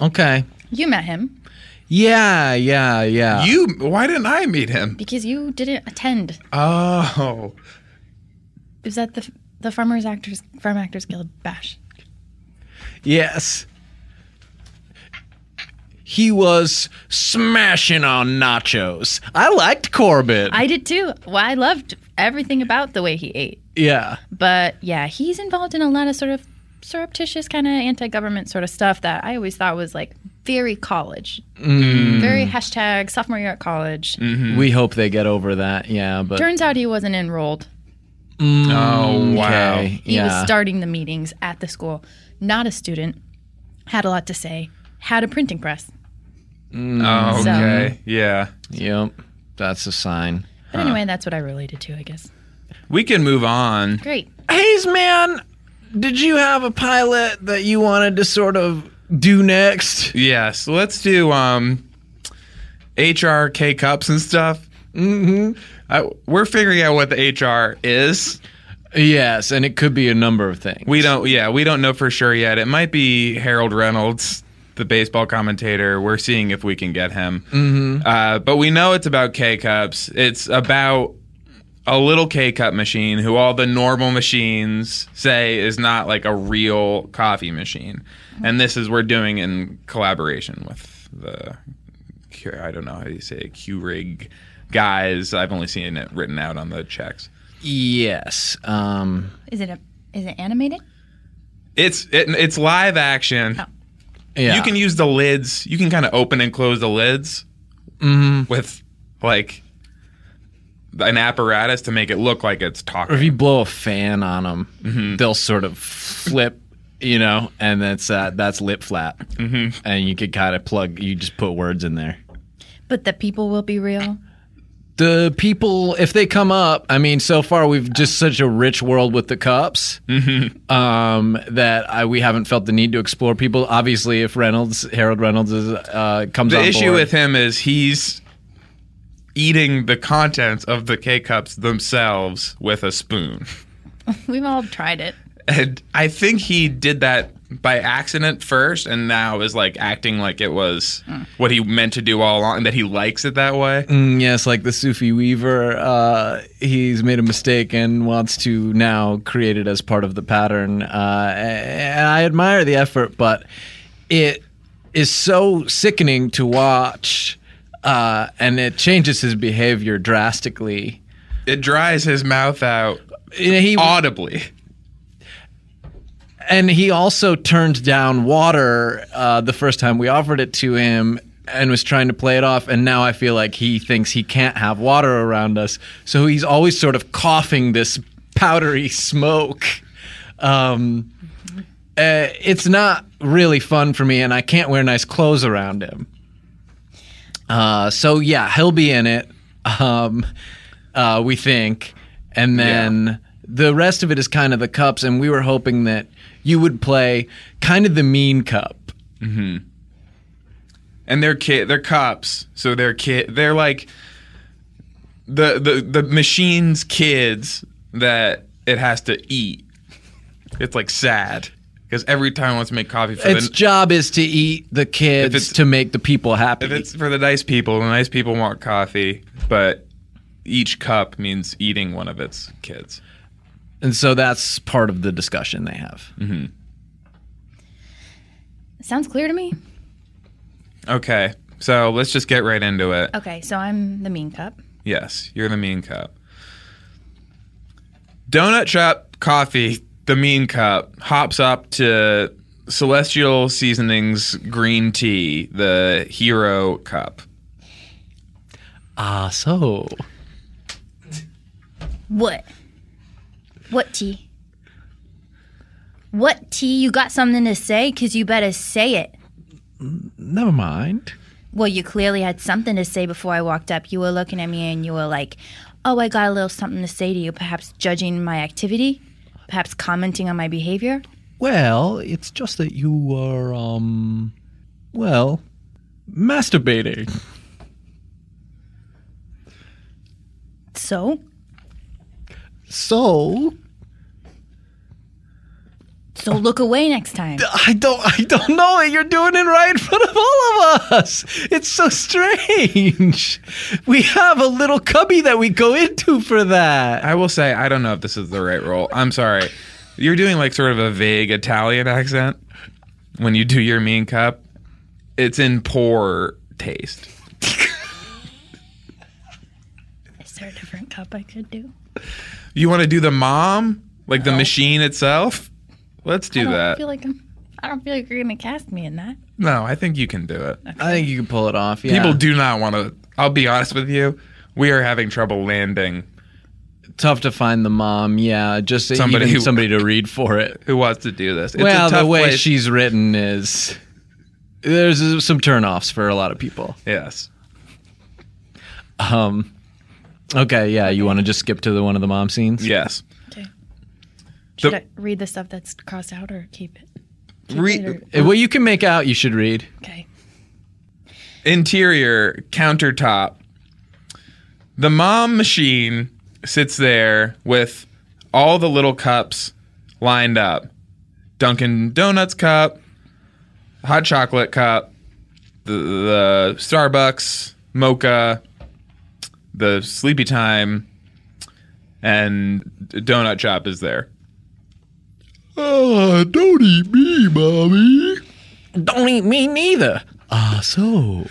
Okay. you met him Yeah, yeah, yeah. You? Why didn't I meet him? because you didn't attend. Oh, It was at the the Farmers Actors Farm Actors Guild bash. Yes. He was smashing on nachos. I liked Corbin. I did too. Well, I loved everything about the way he ate. yeah. But yeah, he's involved in a lot of sort of surreptitious kind of anti-government sort of stuff that I always thought was like very college, mm-hmm. very hashtag sophomore year at college. Mm-hmm. We hope they get over that. Yeah, but Turns out he wasn't enrolled. Mm, oh, wow. okay. He yeah. was starting the meetings at the school, not a student. Had a lot to say. Had a printing press. Oh, So- okay. Yeah. Yep. That's a sign. But anyway, that's what I related to, I guess. We can move on. Great. Hayes, man, did you have a pilot that you wanted to sort of do next? Yes. Let's do um, HR K cups and stuff. Mm-hmm. I, we're figuring out what the HR is. Yes, and it could be a number of things. We don't. Yeah, we don't know for sure yet. It might be Harold Reynolds, the baseball commentator. We're seeing if we can get him. Mm-hmm. Uh, but we know it's about K cups. It's about a little K cup machine who all the normal machines say is not like a real coffee machine. And this is we're doing in collaboration with the I don't know how you say it, Keurig guys. I've only seen it written out on the checks. Yes. Um, Is it a is it animated? It's it, it's live action. Oh. yeah. You can use the lids. You can kind of open and close the lids Mm-hmm. with like an apparatus to make it look like it's talking. or if you blow a fan on them, they'll sort of flip, you know, and that's uh, that's lip flap, mm-hmm. and you could kind of plug. You just put words in there. But the people will be real. The people if they come up i mean so far we've just such a rich world with the cups um, that I, we haven't felt the need to explore people obviously if reynolds harold reynolds is, uh, comes The on issue board- with him is he's eating the contents of the K cups themselves with a spoon. We've all tried it. And I think he did that by accident first and now is like acting like it was what he meant to do all along that he likes it that way. Mm, yes like the sufi weaver uh, he's made a mistake and wants to now create it as part of the pattern uh, and i admire the effort but it is so sickening to watch uh, and it changes his behavior drastically It dries his mouth out he audibly. And he also turned down water uh, the first time we offered it to him and was trying to play it off. And now i feel like he thinks he can't have water around us. So he's always sort of coughing this powdery smoke. Um, uh, it's not really fun for me and i can't wear nice clothes around him. Uh, so yeah he'll be in it um, uh, we think. And then the rest of it is kind of the cups and we were hoping that you would play kind of the mean cup. Mm-hmm. And they're kid they're cops so they're kid they're like the the the machine's kids that it has to eat. It's like sad because every time it wants to make coffee for its the job is to eat the kids it's- to make the people happy. If it's for the nice people the nice people want coffee but each cup means eating one of its kids and so that's part of the discussion they have Sounds clear to me. okay so let's just get right into it Okay, so I'm the mean cup. Yes, you're the mean cup. Donut Shop Coffee, the mean cup, hops up to Celestial Seasonings Green Tea, the hero cup. ah so What? What tea? What tea? You got something to say? Because you better say it. never mind Well, you clearly had something to say before I walked up. You were looking at me and you were like, oh, I got a little something to say to you, perhaps judging my activity, perhaps commenting on my behavior. well it's just that you were um well masturbating So? So So look away next time. I don't I don't know it. You're doing it right in front of all of us. It's so strange. We have a little cubby that we go into for that. I will say, I don't know if this is the right role. I'm sorry. You're doing like sort of a vague Italian accent when you do your mean cup. It's in poor taste. Is there a different cup I could do? You want to do the mom? Like the machine itself? Let's do I do don't that. feel like I'm. I don't feel like you're gonna cast me in that. No, I think you can do it. I think you can pull it off. Yeah. People do not want to. I'll be honest with you. We are having trouble landing. tough to find the mom. Yeah, just Somebody even who- somebody to read for it. Who wants to do this? It's well, a tough the way place. she's written is there's some turnoffs for a lot of people. Yes. Um. Okay, yeah, you want to just skip to the one of the mom scenes? Yes. Okay. Should The- I read the stuff that's crossed out or keep it? Keep Re- it or- Uh, What you can make out, you should read. okay. Interior countertop. The mom machine sits there with all the little cups lined up. Dunkin' Donuts cup, hot chocolate cup, the, the Starbucks mocha, the Sleepy Time, and Donut Shop is there. Oh, don't eat me, mommy. Don't eat me neither. Ah, so.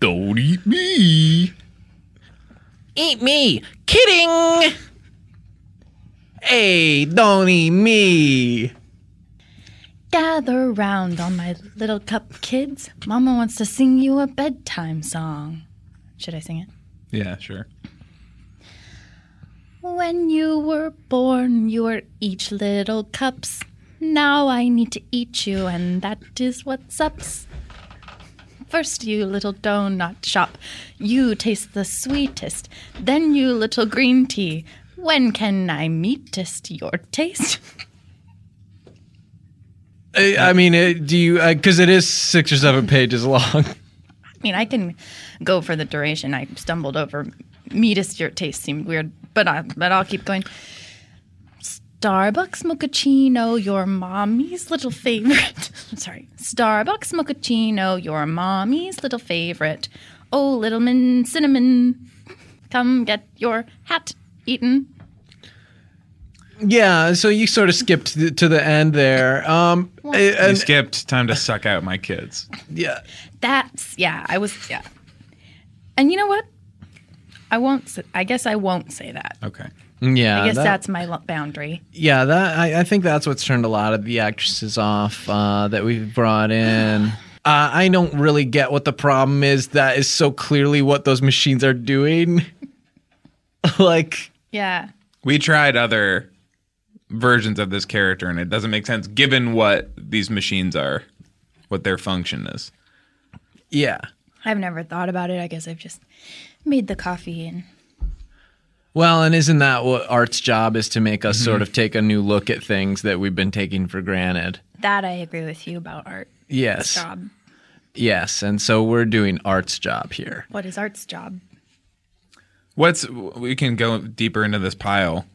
Don't eat me. Eat me. Kidding. Hey, don't eat me. Gather round, all my little cup kids. Mama wants to sing you a bedtime song. Should I sing it? Yeah, sure. When you were born, you were each little cups. Now I need to eat you, and that is what's ups. First, you little donut shop, you taste the sweetest. Then, you little green tea, when can I meetest your taste? I, I mean, it, do you? Uh, because it is six or seven pages long. I mean, I can go for the duration. I stumbled over meetest your taste seemed weird, but I but I'll keep going. Starbucks mochaccino, your mommy's little favorite. Sorry, Starbucks mochaccino, your mommy's little favorite. Oh, little min cinnamon, come get your hat eaten. Yeah, so you sort of skipped to the, to the end there. Um, You and, skipped time to suck out my kids. yeah, That's yeah. I was yeah. And you know what? I won't. I guess I won't say that. Okay. yeah. I guess that- that's my boundary. Yeah, that I, I think that's what's turned a lot of the actresses off uh, that we've brought in. Uh, I don't really get what the problem is. That is so clearly what those machines are doing. like, Yeah. We tried other versions of this character, and it doesn't make sense given what these machines are, what their function is. yeah. I've never thought about it. I guess I've just made the coffee and Well, and isn't that what art's job is to make us mm-hmm. sort of take a new look at things that we've been taking for granted? that I agree with you about art Yes. job. Yes. And so we're doing art's job here. What is art's job? What's we can go deeper into this pile.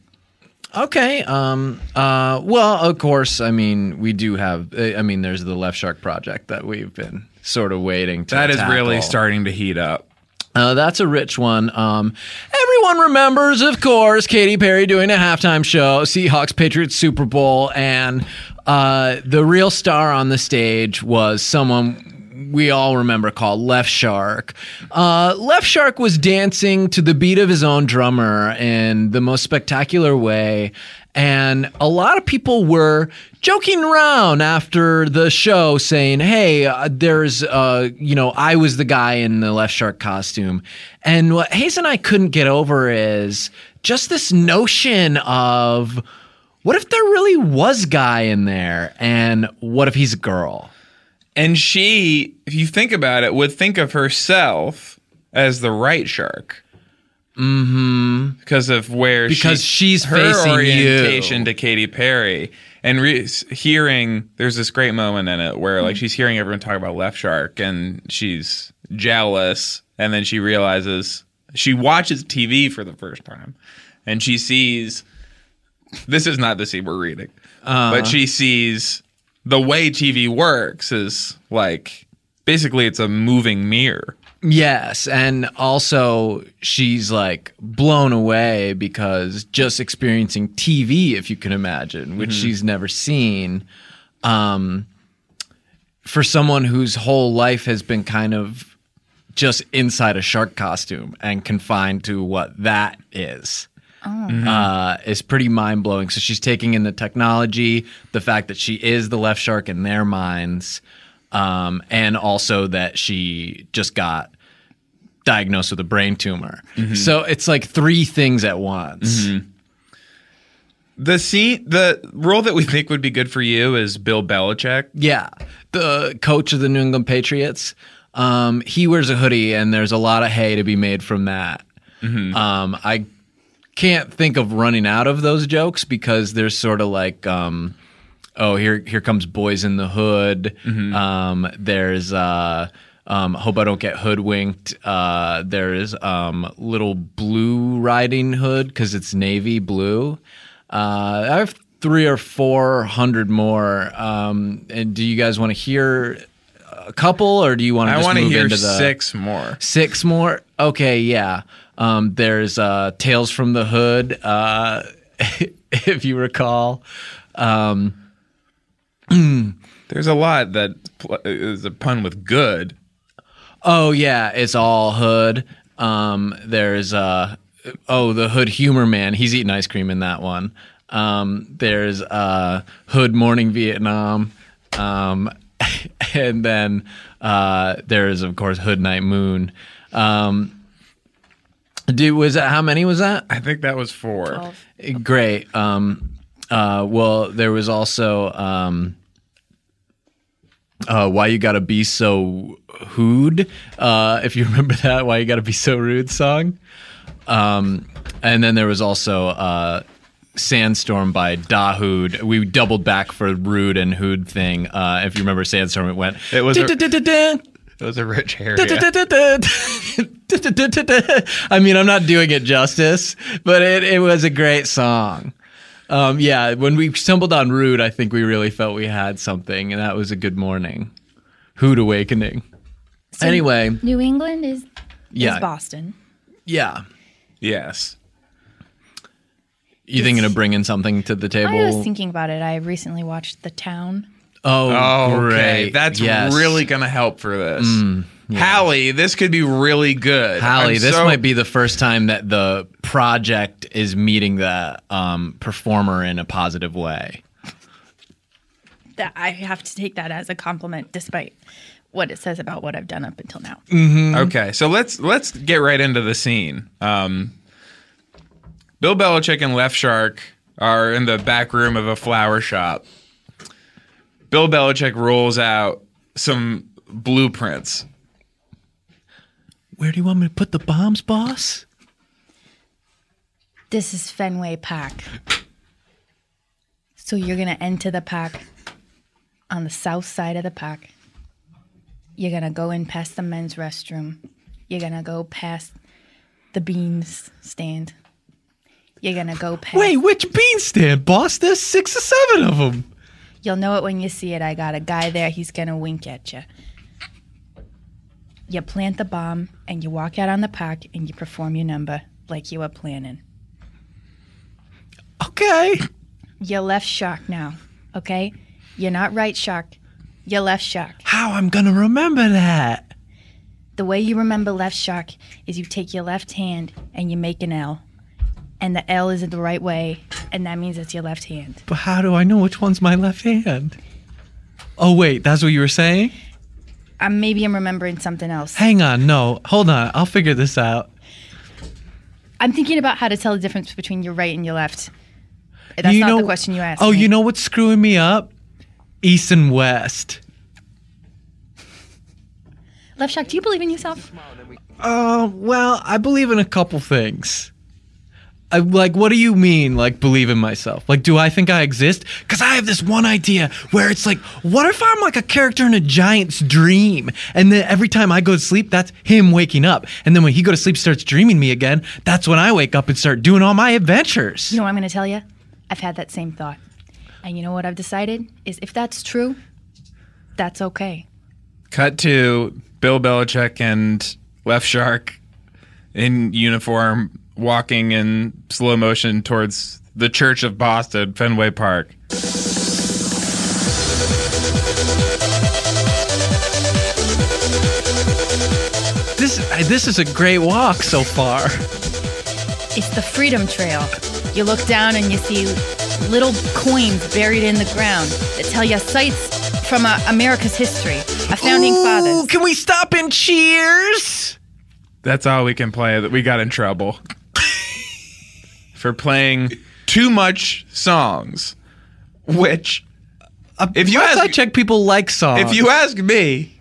Okay. Um. Uh. Well, of course. I mean, we do have. I mean, there's the Left Shark project that we've been sort of waiting to. That is really starting to heat up. Uh, that's a rich one. Um, everyone remembers, of course, Katy Perry doing a halftime show, Seahawks Patriots Super Bowl, and uh, the real star on the stage was someone we all remember called Left Shark. Uh, Left Shark was dancing to the beat of his own drummer in the most spectacular way. And a lot of people were joking around after the show saying, Hey, uh, there's, uh, you know, I was the guy in the Left Shark costume. And what Hayes and I couldn't get over is just this notion of what if there really was guy in there? And what if he's a girl? And she, if you think about it, would think of herself as the right shark. Mm-hmm. Because of where Because she, she's her facing you. orientation to Katy Perry, and re- hearing there's this great moment in it where Mm-hmm. like she's hearing everyone talk about Left Shark, and she's jealous, and then she realizes she watches TV for the first time, and she sees this is not the scene we're reading, Uh-huh. but she sees the way TV works is like basically it's a moving mirror. Yes, and also she's like blown away because just experiencing TV, if you can imagine, which she's never seen, um, for someone whose whole life has been kind of just inside a shark costume and confined to what that is. Uh, is pretty mind blowing. So she's taking in the technology, the fact that she is the left shark in their minds, um, and also that she just got diagnosed with a brain tumor. So it's like three things at once. The scene, the role that we think would be good for you is Bill Belichick. Yeah, the coach of the New England Patriots. Um, he wears a hoodie, and there's a lot of hay to be made from that. Um, I can't think of running out of those jokes because there's sort of like, um, oh, here here comes Boys in the Hood. Um, there's uh, um, hope I don't get hoodwinked. Uh, there is um, little Blue Riding Hood because it's navy blue. Uh, I have three or four hundred more. Um, and do you guys want to hear a couple, or do you want to? I want want to hear the six more. Six more? Okay, yeah. Um, there's uh, Tales from the Hood, uh, if you recall. Um, There's a lot that pl- is a pun with good. oh, yeah, it's all Hood. Um, there's, uh, oh, the Hood Humor Man. He's eating ice cream in that one. Um, there's uh, Hood Morning Vietnam. Um, and then uh, there's, of course, Hood Night Moon. Um, dude, was that how many was that? I think that was four. Twelve. Great. Um, uh, well, there was also um, uh, why you gotta be so Hood, uh, if you remember that, Why You Gotta Be So Rude song. Um, and then there was also uh, Sandstorm by Dahood. We doubled back for Rude and Hood thing. Uh, if you remember Sandstorm, it went. It was a- "Da-da-da-da-da." It was a rich area. I mean, I'm not doing it justice, but it, it was a great song. Um, yeah, when we stumbled on Rude, I think we really felt we had something, and that was a good morning. Hoot Awakening. anyway, New England is yeah, is Boston. yeah. Yes. You thinking of bringing something to the table? I was thinking about it. I recently watched The Town. Oh, Oh, great. okay. That's Yes. Mm, really going to help for this. Hallie, this could be really good. Hallie, I'm this so- might be the first time that the project is meeting the um, performer in a positive way. That I have to take that as a compliment, despite what it says about what I've done up until now. Okay, so let's let's get right into the scene. Um, Bill Belichick and Left Shark are in the back room of a flower shop. Bill Belichick rolls out some blueprints. Where do you want me to put the bombs, boss? This is Fenway Park. So you're going to enter the park on the south side of the park. You're going to go in past the men's restroom. You're going to go past the beans stand. You're going to go past. Wait, which bean stand, boss? There's six or seven of them. You'll know it when you see it. I got a guy there. He's going to wink at you. You plant the bomb and you walk out on the park and you perform your number like you were planning. Okay. You're left shark now, okay? You're not right shark. You're left shark. How I'm gonna remember that? The way you remember left shark is you take your left hand and you make an L. And the L is in the right way, and that means it's your left hand. But how do I know which one's my left hand? Oh wait, that's what you were saying? Uh, maybe I'm remembering something else. Hang on, no, hold on. I'll figure this out. I'm thinking about how to tell the difference between your right and your left. That's You not know- the question you asked. Oh, me. you know what's screwing me up? East and West. Left shark, do you believe in yourself? Uh, well, I believe in a couple things. I, like, what do you mean, like, believe in myself? Like, do I think I exist? Because I have this one idea where it's like, what if I'm like a character in a giant's dream? And then every time I go to sleep, that's him waking up. And then when he go to sleep, starts dreaming me again, that's when I wake up and start doing all my adventures. You know what I'm going to tell you? I've had that same thought. And you know what I've decided? Is if that's true, that's okay. Cut to Bill Belichick and Left Shark in uniform walking in slow motion towards the Church of Boston, Fenway Park. This, this is a great walk so far. It's the Freedom Trail. You look down and you see little coins buried in the ground that tell you sites from uh, America's history, a founding Ooh, fathers. can we stop and cheers? That's all we can play. That we got in trouble for playing too much songs. Which, if you Last I ask, check, people like songs. if you ask me,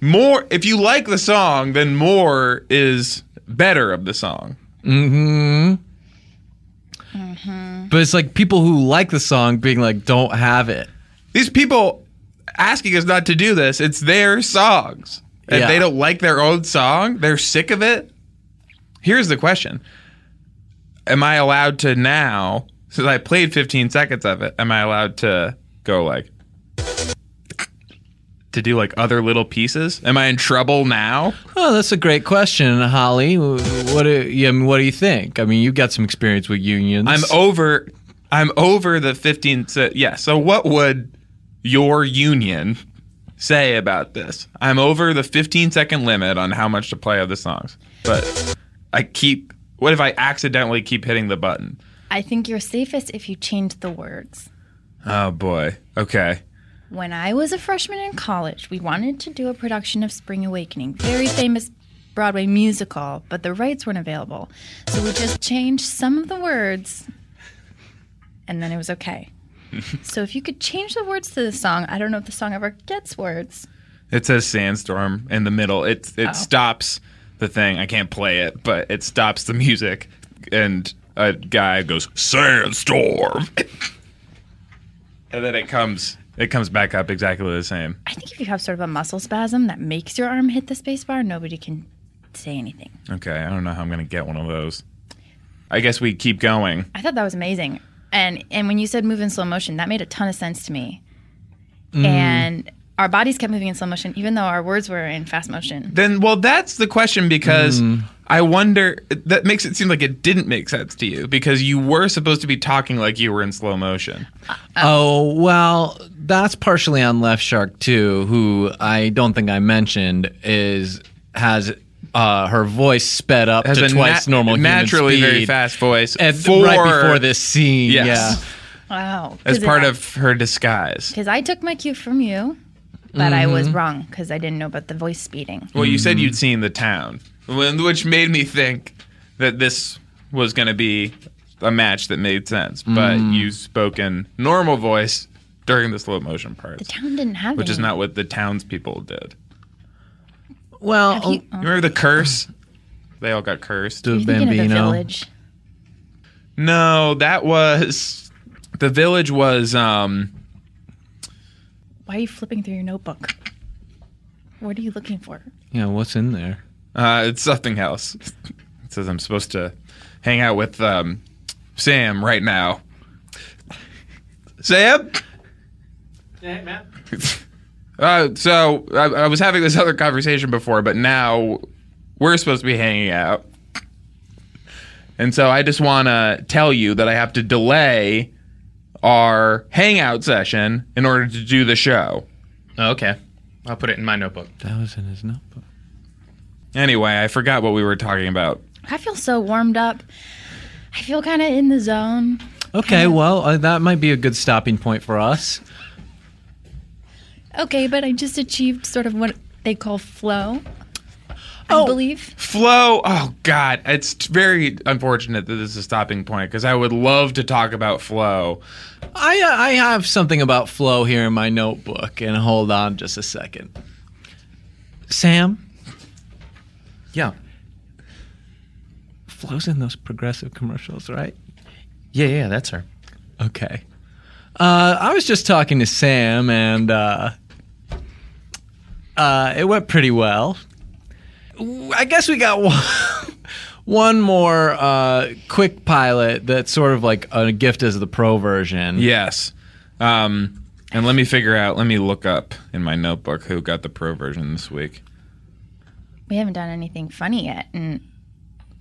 more. If you like the song, then more is better of the song. Mm-hmm. But it's like people who like the song being like, don't have it. These people asking us not to do this. It's their songs. And Yeah. they don't like their own song. They're sick of it. Here's the question. Am I allowed to now, since I played 15 seconds of it, am I allowed to go like to do like other little pieces? Am I in trouble now? Oh, that's a great question, Holly. What do you, I mean, what do you think? I mean, you've got some experience with unions. I'm over I'm over the 15 se- yeah, so what would your union say about this? I'm over the 15 second limit on how much to play of the songs. But I keep what if I accidentally keep hitting the button? I think you're safest if you change the words. Oh boy. Okay. When I was a freshman in college, we wanted to do a production of Spring Awakening, very famous Broadway musical, but the rights weren't available. So we just changed some of the words, and then it was okay. so if you could change the words to the song, I don't know if the song ever gets words. It says sandstorm in the middle. It it Oh. stops the thing. I can't play it, but it stops the music, and a guy goes sandstorm, and then it comes it comes back up exactly the same. I think if you have sort of a muscle spasm that makes your arm hit the space bar, nobody can say anything. Okay, I don't know how I'm gonna get one of those. I guess we keep going. I thought that was amazing. And and when you said move in slow motion, that made a ton of sense to me. Mm. And our bodies kept moving in slow motion, even though our words were in fast motion. Then, well, that's the question because mm. I wonder. That makes it seem like it didn't make sense to you because you were supposed to be talking like you were in slow motion. Uh, uh, oh, well, that's partially on Left Shark too, who I don't think I mentioned is has uh, her voice sped up Has to a twice nat- normal human naturally very fast voice at, for- right before this scene. Yes. Yeah. Wow. as part of her disguise. Because I took my cue from you, but I Mm-hmm. was wrong because I didn't know about the voice speeding. Well, you said you'd seen the town, which made me think that this was going to be a match that made sense. But you spoke in normal voice during the slow motion part. The town didn't have which is not what the townspeople did. Well, Have you- You remember the curse? They all got cursed. oh, You're thinking of the Bambino. village. No, that was the village was um Why are you flipping through your notebook? What are you looking for? Yeah, what's in there? uh it's something else. It says I'm supposed to hang out with um Sam right now. Sam? Uh, so I, I was having this other conversation before, but now we're supposed to be hanging out. And so I just want to tell you that I have to delay our hangout session in order to do the show. Okay. I'll put it in my notebook. That was in his notebook. Anyway, I forgot what we were talking about. I feel so warmed up. I feel kind of in the zone. Okay, well, uh, that might be a good stopping point for us. Okay, but I just achieved sort of what they call flow. I Oh. believe. Flow. Oh God, it's very unfortunate that this is a stopping point because I would love to talk about flow. I uh, I have something about flow here in my notebook, and hold on just a second. Sam, Yeah. flow's in those progressive commercials, right? Yeah, yeah, that's her. Okay. Uh, I was just talking to Sam, and uh, uh, it went pretty well. I guess we got one, one more uh, quick pilot that's sort of like a gift as the pro version. Yes. Um, and let me figure out. Let me look up in my notebook who got the pro version this week. We haven't done anything funny yet, and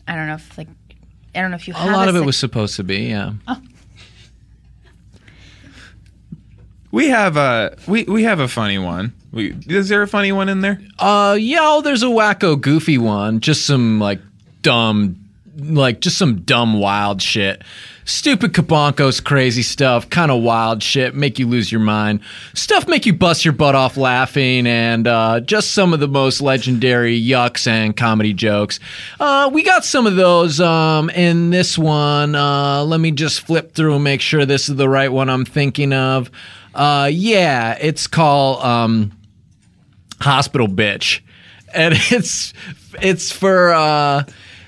I don't know if like I don't know if you A have lot of it sec- was supposed to be, yeah. We have a we we have a funny one. Is there a funny one in there? Uh, yeah, oh, there's a wacko, goofy one. Just some like dumb, like just some dumb, wild shit. Stupid Kabonkos crazy stuff, kind of wild shit, make you lose your mind. Stuff make you bust your butt off laughing, and uh, just some of the most legendary yucks and comedy jokes. Uh, we got some of those um, in this one. Uh, let me just flip through and make sure this is the right one I'm thinking of. Uh, yeah, it's called. Um, hospital bitch. And it's it's for uh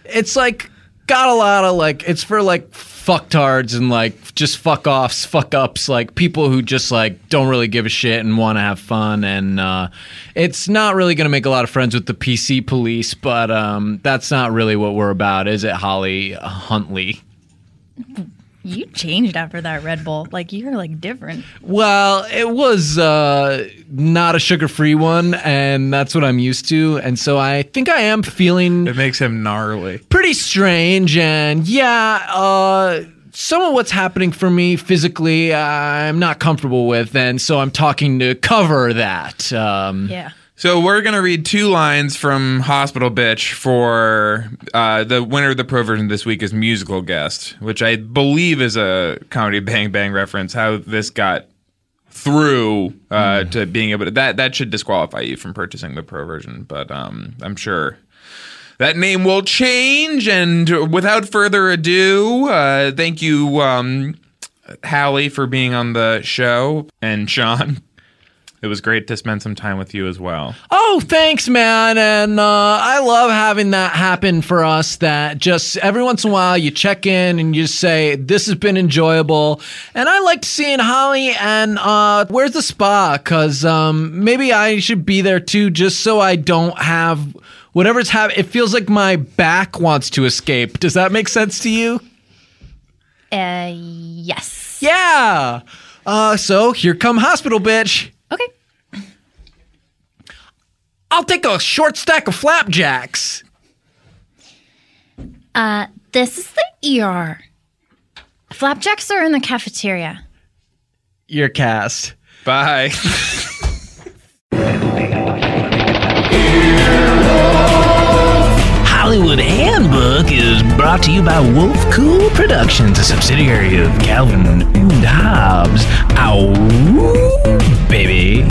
it's like got a lot of like it's for like fucktards and like just fuck offs fuck ups like people who just like don't really give a shit and want to have fun. And uh it's not really gonna make a lot of friends with the pc police but um that's not really what we're about is it holly huntley You changed after that Red Bull. Like you're like different. Well, it was uh, not a sugar free one, and that's what I'm used to. And so I think I am feeling It makes him gnarly. pretty strange. And yeah, uh, some of what's happening for me physically, I'm not comfortable with. And so I'm talking to cover that. Um, Yeah. So we're gonna read two lines from Hospital Bitch for uh, the winner of the pro version this week is musical guest, which I believe is a comedy Bang Bang reference. How this got through uh, to being able to that that should disqualify you from purchasing the pro version, but um, I'm sure that name will change. And without further ado, uh, thank you, um, Hallie, for being on the show, and Sean. It was great to spend some time with you as well. Oh, thanks, man. And uh, I love having that happen for us. That just every once in a while you check in and you say, This has been enjoyable. And I liked seeing Holly and uh, where's the spa? Because um, maybe I should be there too, just so I don't have whatever's happening. It feels like my back wants to escape. Does that make sense to you? Uh, yes. Yeah. Uh, so here come hospital, bitch. Okay. I'll take a short stack of flapjacks. Uh, this is the ER. Flapjacks are in the cafeteria. Your cast. Bye. Hollywood Handbook is brought to you by Wolf Cool Productions, a subsidiary of Calvin and Hobbes. Ow, baby.